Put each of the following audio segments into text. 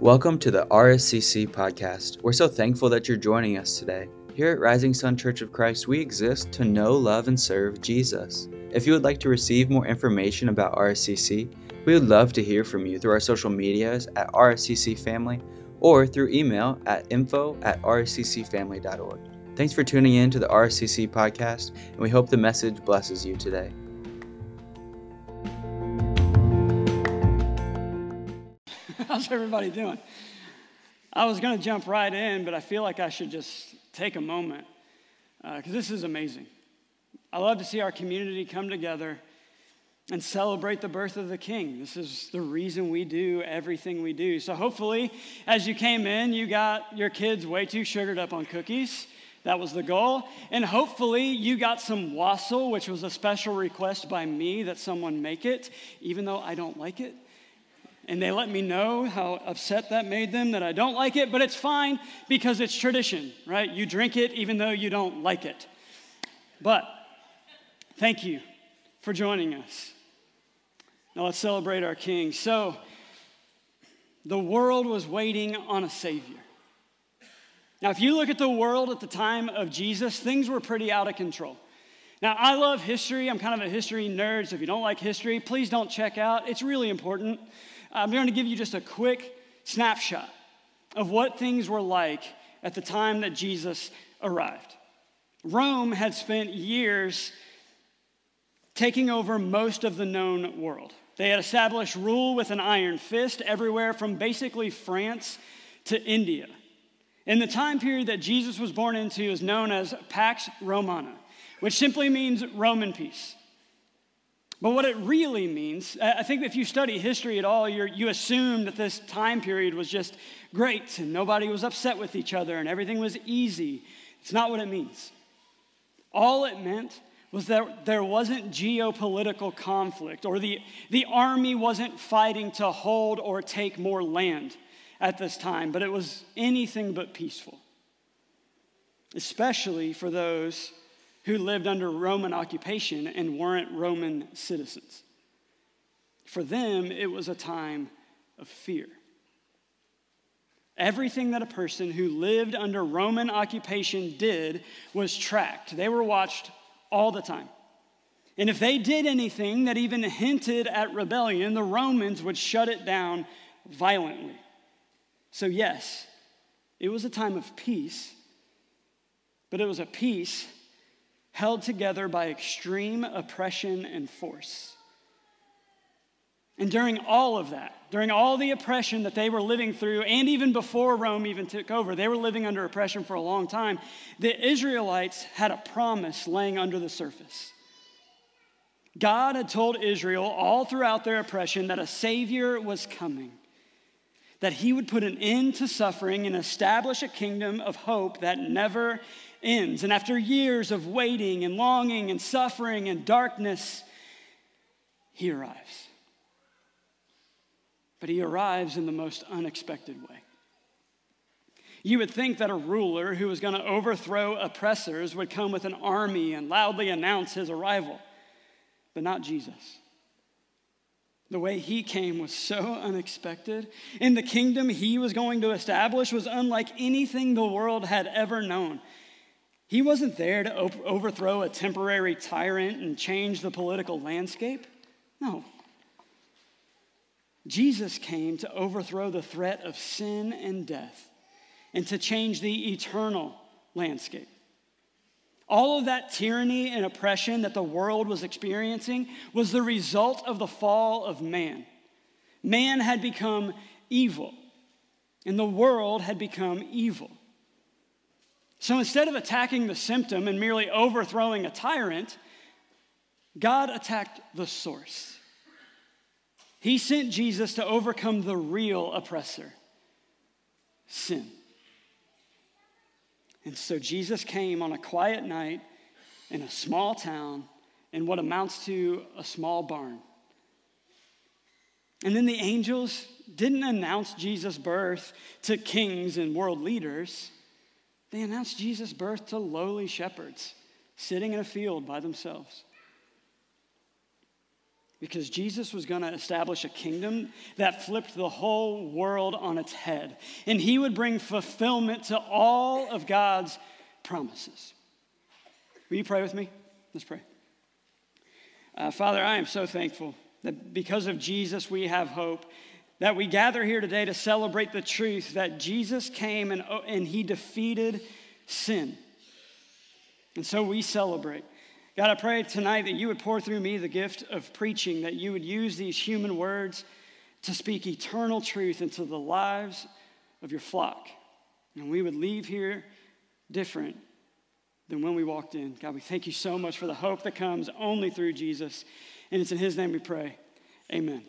Welcome to the RSCC podcast. We're so thankful that you're joining us today. Here at Rising Sun Church of Christ, we exist to know, love, and serve Jesus. If you would like to receive more information about RSCC, we would love to hear from you through our social medias at RSCC Family or through email at info at rsccfamily.org. Thanks for tuning in to the RSCC podcast, and we hope the message blesses you today. How's everybody doing? I was going to jump right in, but I feel like I should just take a moment because uh, this is amazing. I love to see our community come together and celebrate the birth of the King. This is the reason we do everything we do. So, hopefully, as you came in, you got your kids way too sugared up on cookies. That was the goal. And hopefully, you got some wassail, which was a special request by me that someone make it, even though I don't like it and they let me know how upset that made them that I don't like it, but it's fine because it's tradition, right? You drink it even though you don't like it. But thank you for joining us. Now let's celebrate our King. So, the world was waiting on a Savior. Now, if you look at the world at the time of Jesus, things were pretty out of control. Now, I love history. I'm kind of a history nerd, so if you don't like history, please don't check out. It's really important. I'm going to give you just a quick snapshot of what things were like at the time that Jesus arrived. Rome had spent years taking over most of the known world. They had established rule with an iron fist everywhere from basically France to India. In the time period that Jesus was born into is known as Pax Romana, which simply means Roman peace. But what it really means, I think if you study history at all, you assume that this time period was just great and nobody was upset with each other and everything was easy. It's not what it means. All it meant was that there wasn't geopolitical conflict or the, the army wasn't fighting to hold or take more land at this time, but it was anything but peaceful, especially for those who lived under Roman occupation and weren't Roman citizens. For them, it was a time of fear. Everything that a person who lived under Roman occupation did was tracked. They were watched all the time. And if they did anything that even hinted at rebellion, the Romans would shut it down violently. So, yes, it was a time of peace, but it was a peace held together by extreme oppression and force. And during all of that, during all the oppression that they were living through, and even before Rome even took over, they were living under oppression for a long time. The Israelites had a promise laying under the surface. God had told Israel all throughout their oppression that a Savior was coming, that He would put an end to suffering and establish a kingdom of hope that never ends. And after years of waiting and longing and suffering and darkness, he arrives. But he arrives in the most unexpected way. You would think that a ruler who was going to overthrow oppressors would come with an army and loudly announce his arrival, but not Jesus. The way he came was so unexpected, and the kingdom he was going to establish was unlike anything the world had ever known. He wasn't there to overthrow a temporary tyrant and change the political landscape. No. Jesus came to overthrow the threat of sin and death and to change the eternal landscape. All of that tyranny and oppression that the world was experiencing was the result of the fall of man. Man had become evil, and the world had become evil. So instead of attacking the symptom and merely overthrowing a tyrant, God attacked the source. He sent Jesus to overcome the real oppressor sin. And so Jesus came on a quiet night in a small town in what amounts to a small barn. And then the angels didn't announce Jesus' birth to kings and world leaders. They announced Jesus' birth to lowly shepherds sitting in a field by themselves. because Jesus was going to establish a kingdom that flipped the whole world on its head. And he would bring fulfillment to all of God's promises. Will you pray with me? Let's pray. Uh, Father, I am so thankful that because of Jesus we have hope, that we gather here today to celebrate the truth that Jesus came and, oh, and he defeated sin. And so we celebrate. God, I pray tonight that you would pour through me the gift of preaching, that you would use these human words to speak eternal truth into the lives of your flock. And we would leave here different than when we walked in. God, we thank you so much for the hope that comes only through Jesus. And it's in his name we pray. Amen.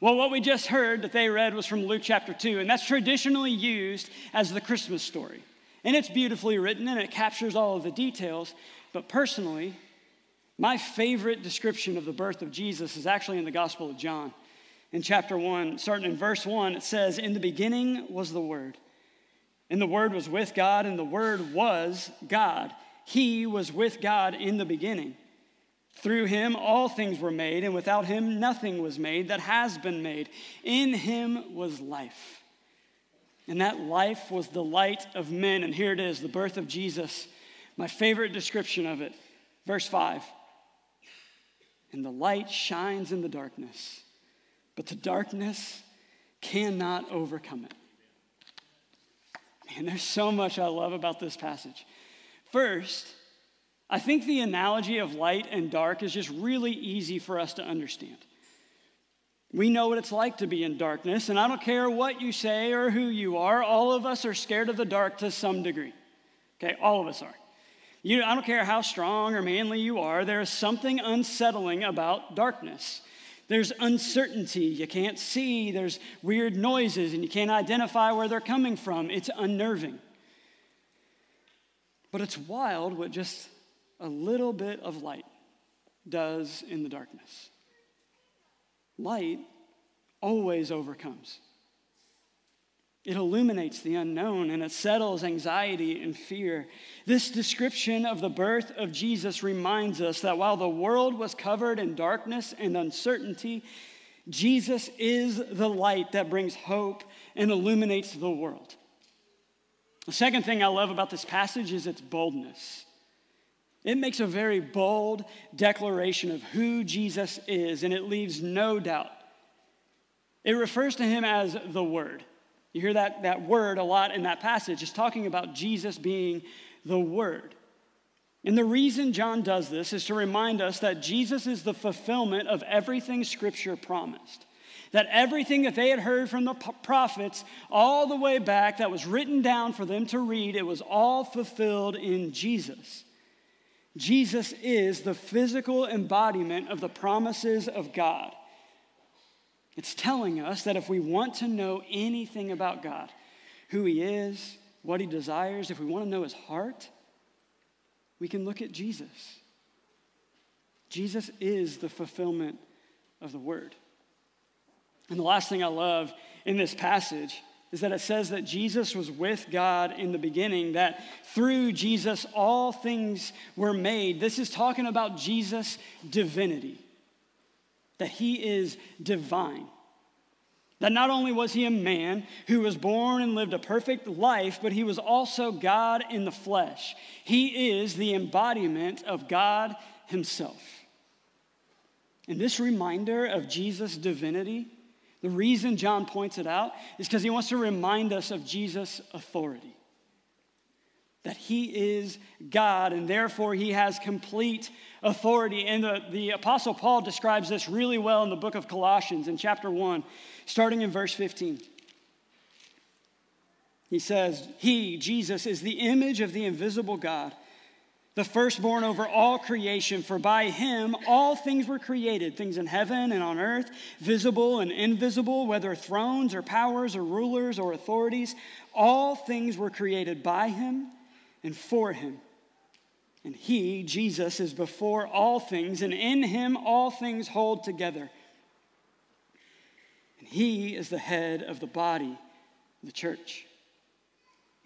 Well, what we just heard that they read was from Luke chapter 2, and that's traditionally used as the Christmas story. And it's beautifully written and it captures all of the details. But personally, my favorite description of the birth of Jesus is actually in the Gospel of John. In chapter 1, starting in verse 1, it says, In the beginning was the Word, and the Word was with God, and the Word was God. He was with God in the beginning. Through him all things were made, and without him nothing was made that has been made. In him was life. And that life was the light of men. And here it is, the birth of Jesus my favorite description of it, verse 5 And the light shines in the darkness, but the darkness cannot overcome it. And there's so much I love about this passage. First, I think the analogy of light and dark is just really easy for us to understand. We know what it's like to be in darkness, and I don't care what you say or who you are, all of us are scared of the dark to some degree. Okay, all of us are. You, I don't care how strong or manly you are, there is something unsettling about darkness. There's uncertainty. You can't see. There's weird noises, and you can't identify where they're coming from. It's unnerving. But it's wild what just a little bit of light does in the darkness. Light always overcomes. It illuminates the unknown and it settles anxiety and fear. This description of the birth of Jesus reminds us that while the world was covered in darkness and uncertainty, Jesus is the light that brings hope and illuminates the world. The second thing I love about this passage is its boldness. It makes a very bold declaration of who Jesus is, and it leaves no doubt. It refers to him as the Word. You hear that, that word a lot in that passage. It's talking about Jesus being the Word. And the reason John does this is to remind us that Jesus is the fulfillment of everything Scripture promised. That everything that they had heard from the prophets all the way back that was written down for them to read, it was all fulfilled in Jesus. Jesus is the physical embodiment of the promises of God. It's telling us that if we want to know anything about God, who He is, what He desires, if we want to know His heart, we can look at Jesus. Jesus is the fulfillment of the Word. And the last thing I love in this passage is that it says that Jesus was with God in the beginning, that through Jesus all things were made. This is talking about Jesus' divinity that he is divine. That not only was he a man who was born and lived a perfect life, but he was also God in the flesh. He is the embodiment of God himself. And this reminder of Jesus' divinity, the reason John points it out is because he wants to remind us of Jesus' authority that he is God and therefore he has complete authority. And the, the Apostle Paul describes this really well in the book of Colossians in chapter 1, starting in verse 15. He says, He, Jesus, is the image of the invisible God, the firstborn over all creation, for by him all things were created, things in heaven and on earth, visible and invisible, whether thrones or powers or rulers or authorities, all things were created by him and for him. And he, Jesus, is before all things, and in him all things hold together. And he is the head of the body, the church.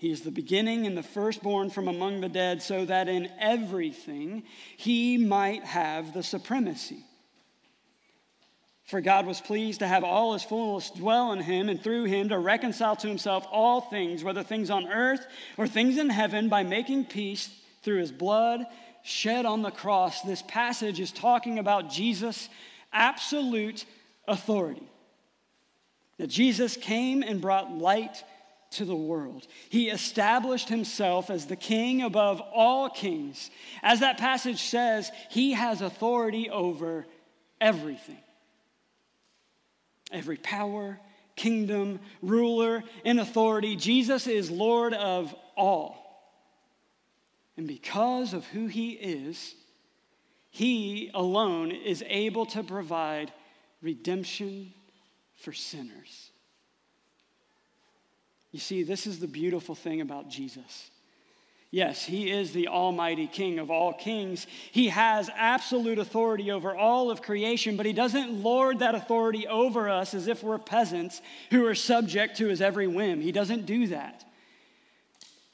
He is the beginning and the firstborn from among the dead, so that in everything he might have the supremacy. For God was pleased to have all his fullness dwell in him, and through him to reconcile to himself all things, whether things on earth or things in heaven, by making peace through his blood shed on the cross. This passage is talking about Jesus' absolute authority. That Jesus came and brought light to the world. He established himself as the king above all kings. As that passage says, he has authority over everything every power, kingdom, ruler, and authority. Jesus is Lord of all. And because of who he is, he alone is able to provide redemption for sinners. You see, this is the beautiful thing about Jesus. Yes, he is the Almighty King of all kings. He has absolute authority over all of creation, but he doesn't lord that authority over us as if we're peasants who are subject to his every whim. He doesn't do that.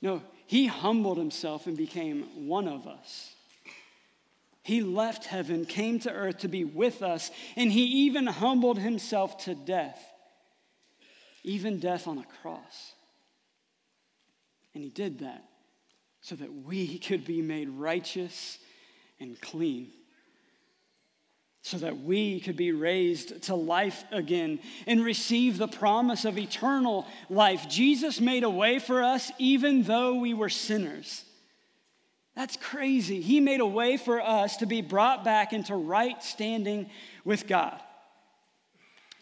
No, he humbled himself and became one of us. He left heaven, came to earth to be with us, and he even humbled himself to death, even death on a cross. And he did that so that we could be made righteous and clean. So that we could be raised to life again and receive the promise of eternal life. Jesus made a way for us even though we were sinners. That's crazy. He made a way for us to be brought back into right standing with God.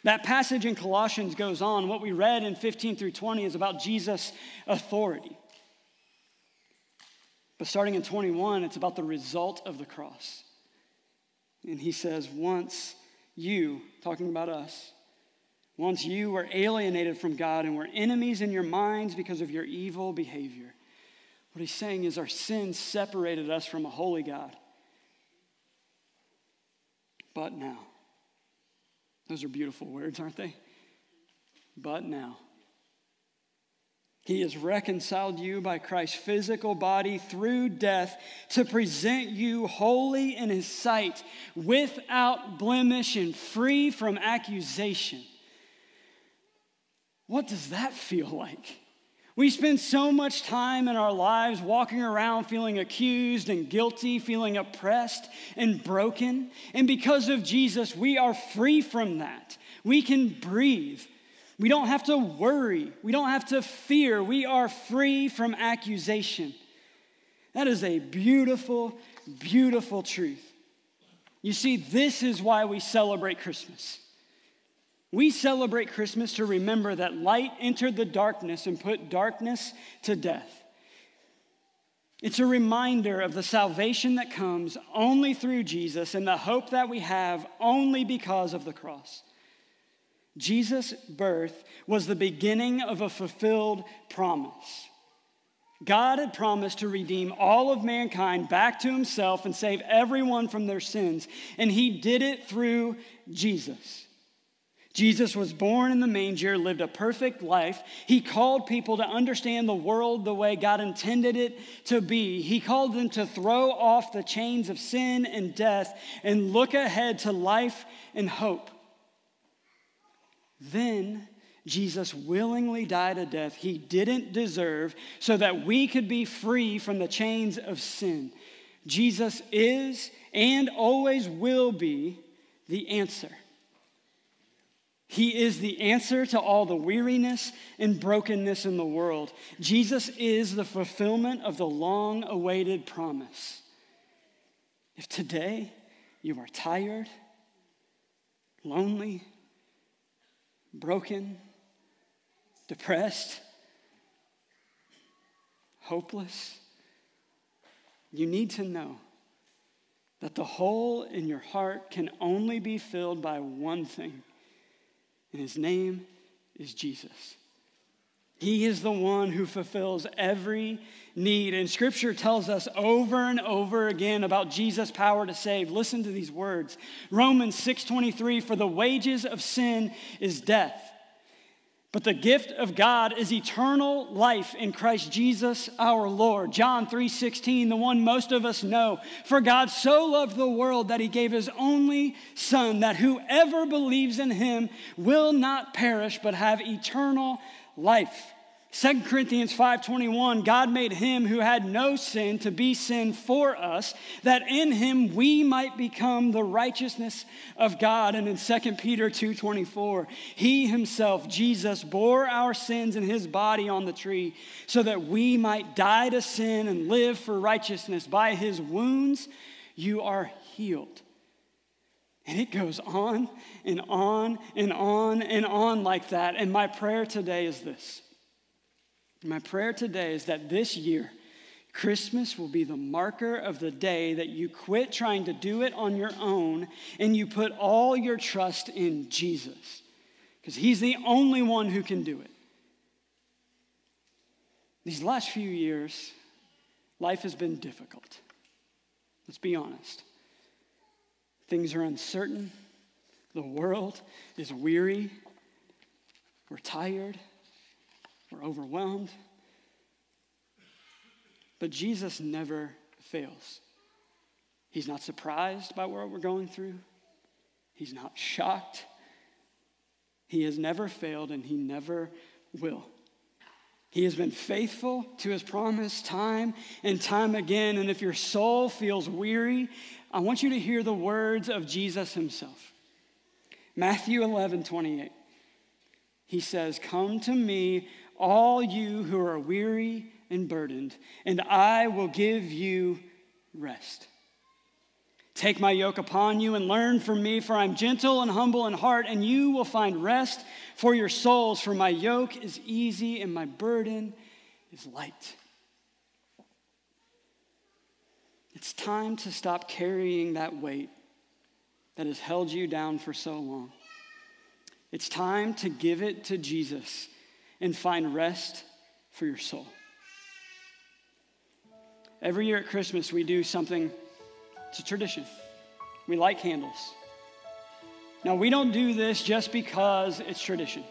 That passage in Colossians goes on. What we read in 15 through 20 is about Jesus' authority. But starting in 21, it's about the result of the cross. And he says, Once you, talking about us, once you were alienated from God and were enemies in your minds because of your evil behavior. What he's saying is our sin separated us from a holy God. But now, those are beautiful words, aren't they? But now. He has reconciled you by Christ's physical body through death to present you holy in his sight, without blemish and free from accusation. What does that feel like? We spend so much time in our lives walking around feeling accused and guilty, feeling oppressed and broken. And because of Jesus, we are free from that. We can breathe. We don't have to worry. We don't have to fear. We are free from accusation. That is a beautiful, beautiful truth. You see, this is why we celebrate Christmas. We celebrate Christmas to remember that light entered the darkness and put darkness to death. It's a reminder of the salvation that comes only through Jesus and the hope that we have only because of the cross. Jesus' birth was the beginning of a fulfilled promise. God had promised to redeem all of mankind back to himself and save everyone from their sins, and he did it through Jesus. Jesus was born in the manger, lived a perfect life. He called people to understand the world the way God intended it to be. He called them to throw off the chains of sin and death and look ahead to life and hope. Then Jesus willingly died a death he didn't deserve so that we could be free from the chains of sin. Jesus is and always will be the answer. He is the answer to all the weariness and brokenness in the world. Jesus is the fulfillment of the long awaited promise. If today you are tired, lonely, broken, depressed, hopeless, you need to know that the hole in your heart can only be filled by one thing, and his name is Jesus. He is the one who fulfills every need. And scripture tells us over and over again about Jesus' power to save. Listen to these words. Romans 6:23 for the wages of sin is death. But the gift of God is eternal life in Christ Jesus our Lord. John 3:16, the one most of us know. For God so loved the world that he gave his only son that whoever believes in him will not perish but have eternal life. 2 Corinthians 5:21 God made him who had no sin to be sin for us that in him we might become the righteousness of God. And in 2 Peter 2:24 he himself Jesus bore our sins in his body on the tree so that we might die to sin and live for righteousness. By his wounds you are healed. And it goes on and on and on and on like that. And my prayer today is this my prayer today is that this year, Christmas will be the marker of the day that you quit trying to do it on your own and you put all your trust in Jesus because He's the only one who can do it. These last few years, life has been difficult. Let's be honest. Things are uncertain. The world is weary. We're tired. We're overwhelmed. But Jesus never fails. He's not surprised by what we're going through, He's not shocked. He has never failed and He never will. He has been faithful to his promise time and time again. And if your soul feels weary, I want you to hear the words of Jesus himself. Matthew 11, 28. He says, Come to me, all you who are weary and burdened, and I will give you rest. Take my yoke upon you and learn from me, for I'm gentle and humble in heart, and you will find rest for your souls. For my yoke is easy and my burden is light. It's time to stop carrying that weight that has held you down for so long. It's time to give it to Jesus and find rest for your soul. Every year at Christmas, we do something, it's a tradition. We light candles. Now, we don't do this just because it's tradition.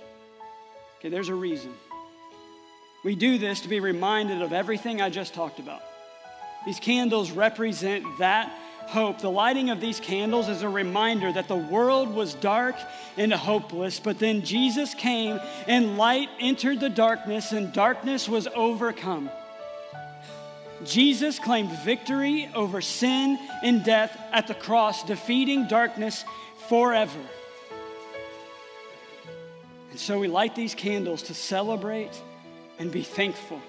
Okay, there's a reason. We do this to be reminded of everything I just talked about. These candles represent that hope. The lighting of these candles is a reminder that the world was dark and hopeless, but then Jesus came and light entered the darkness and darkness was overcome. Jesus claimed victory over sin and death at the cross, defeating darkness forever. And so we light these candles to celebrate and be thankful.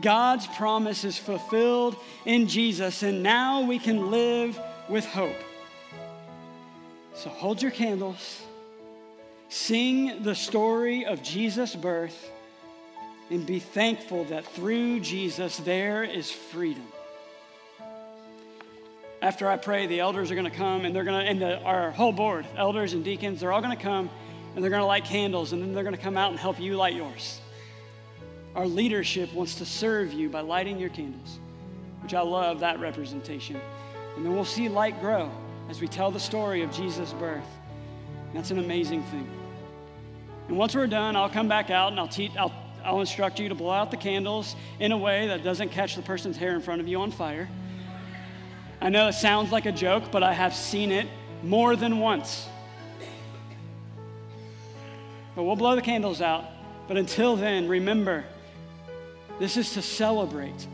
God's promise is fulfilled in Jesus, and now we can live with hope. So hold your candles, sing the story of Jesus' birth, and be thankful that through Jesus there is freedom. After I pray, the elders are going to come and they're going to, and the, our whole board, elders and deacons, they're all going to come and they're going to light candles and then they're going to come out and help you light yours. Our leadership wants to serve you by lighting your candles, which I love that representation. And then we'll see light grow as we tell the story of Jesus' birth. That's an amazing thing. And once we're done, I'll come back out and I'll, teach, I'll, I'll instruct you to blow out the candles in a way that doesn't catch the person's hair in front of you on fire. I know it sounds like a joke, but I have seen it more than once. But we'll blow the candles out. But until then, remember this is to celebrate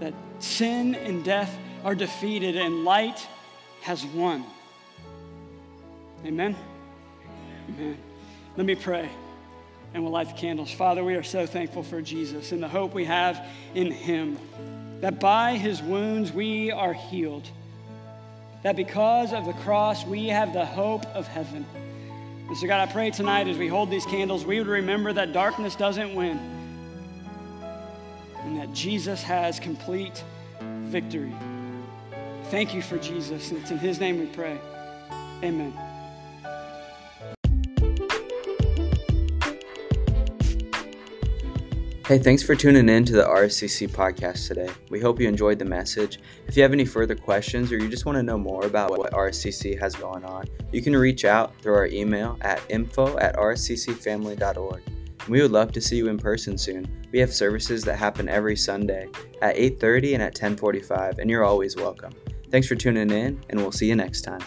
that sin and death are defeated and light has won. Amen? Amen. Let me pray and we'll light the candles. Father, we are so thankful for Jesus and the hope we have in him. That by his wounds we are healed. That because of the cross we have the hope of heaven. And so, God, I pray tonight as we hold these candles, we would remember that darkness doesn't win and that Jesus has complete victory. Thank you for Jesus, and it's in His name we pray. Amen. Hey, thanks for tuning in to the RCC podcast today. We hope you enjoyed the message. If you have any further questions or you just want to know more about what RCC has going on, you can reach out through our email at info at rccfamily.org. We would love to see you in person soon. We have services that happen every Sunday at 8:30 and at 10:45, and you're always welcome. Thanks for tuning in, and we'll see you next time.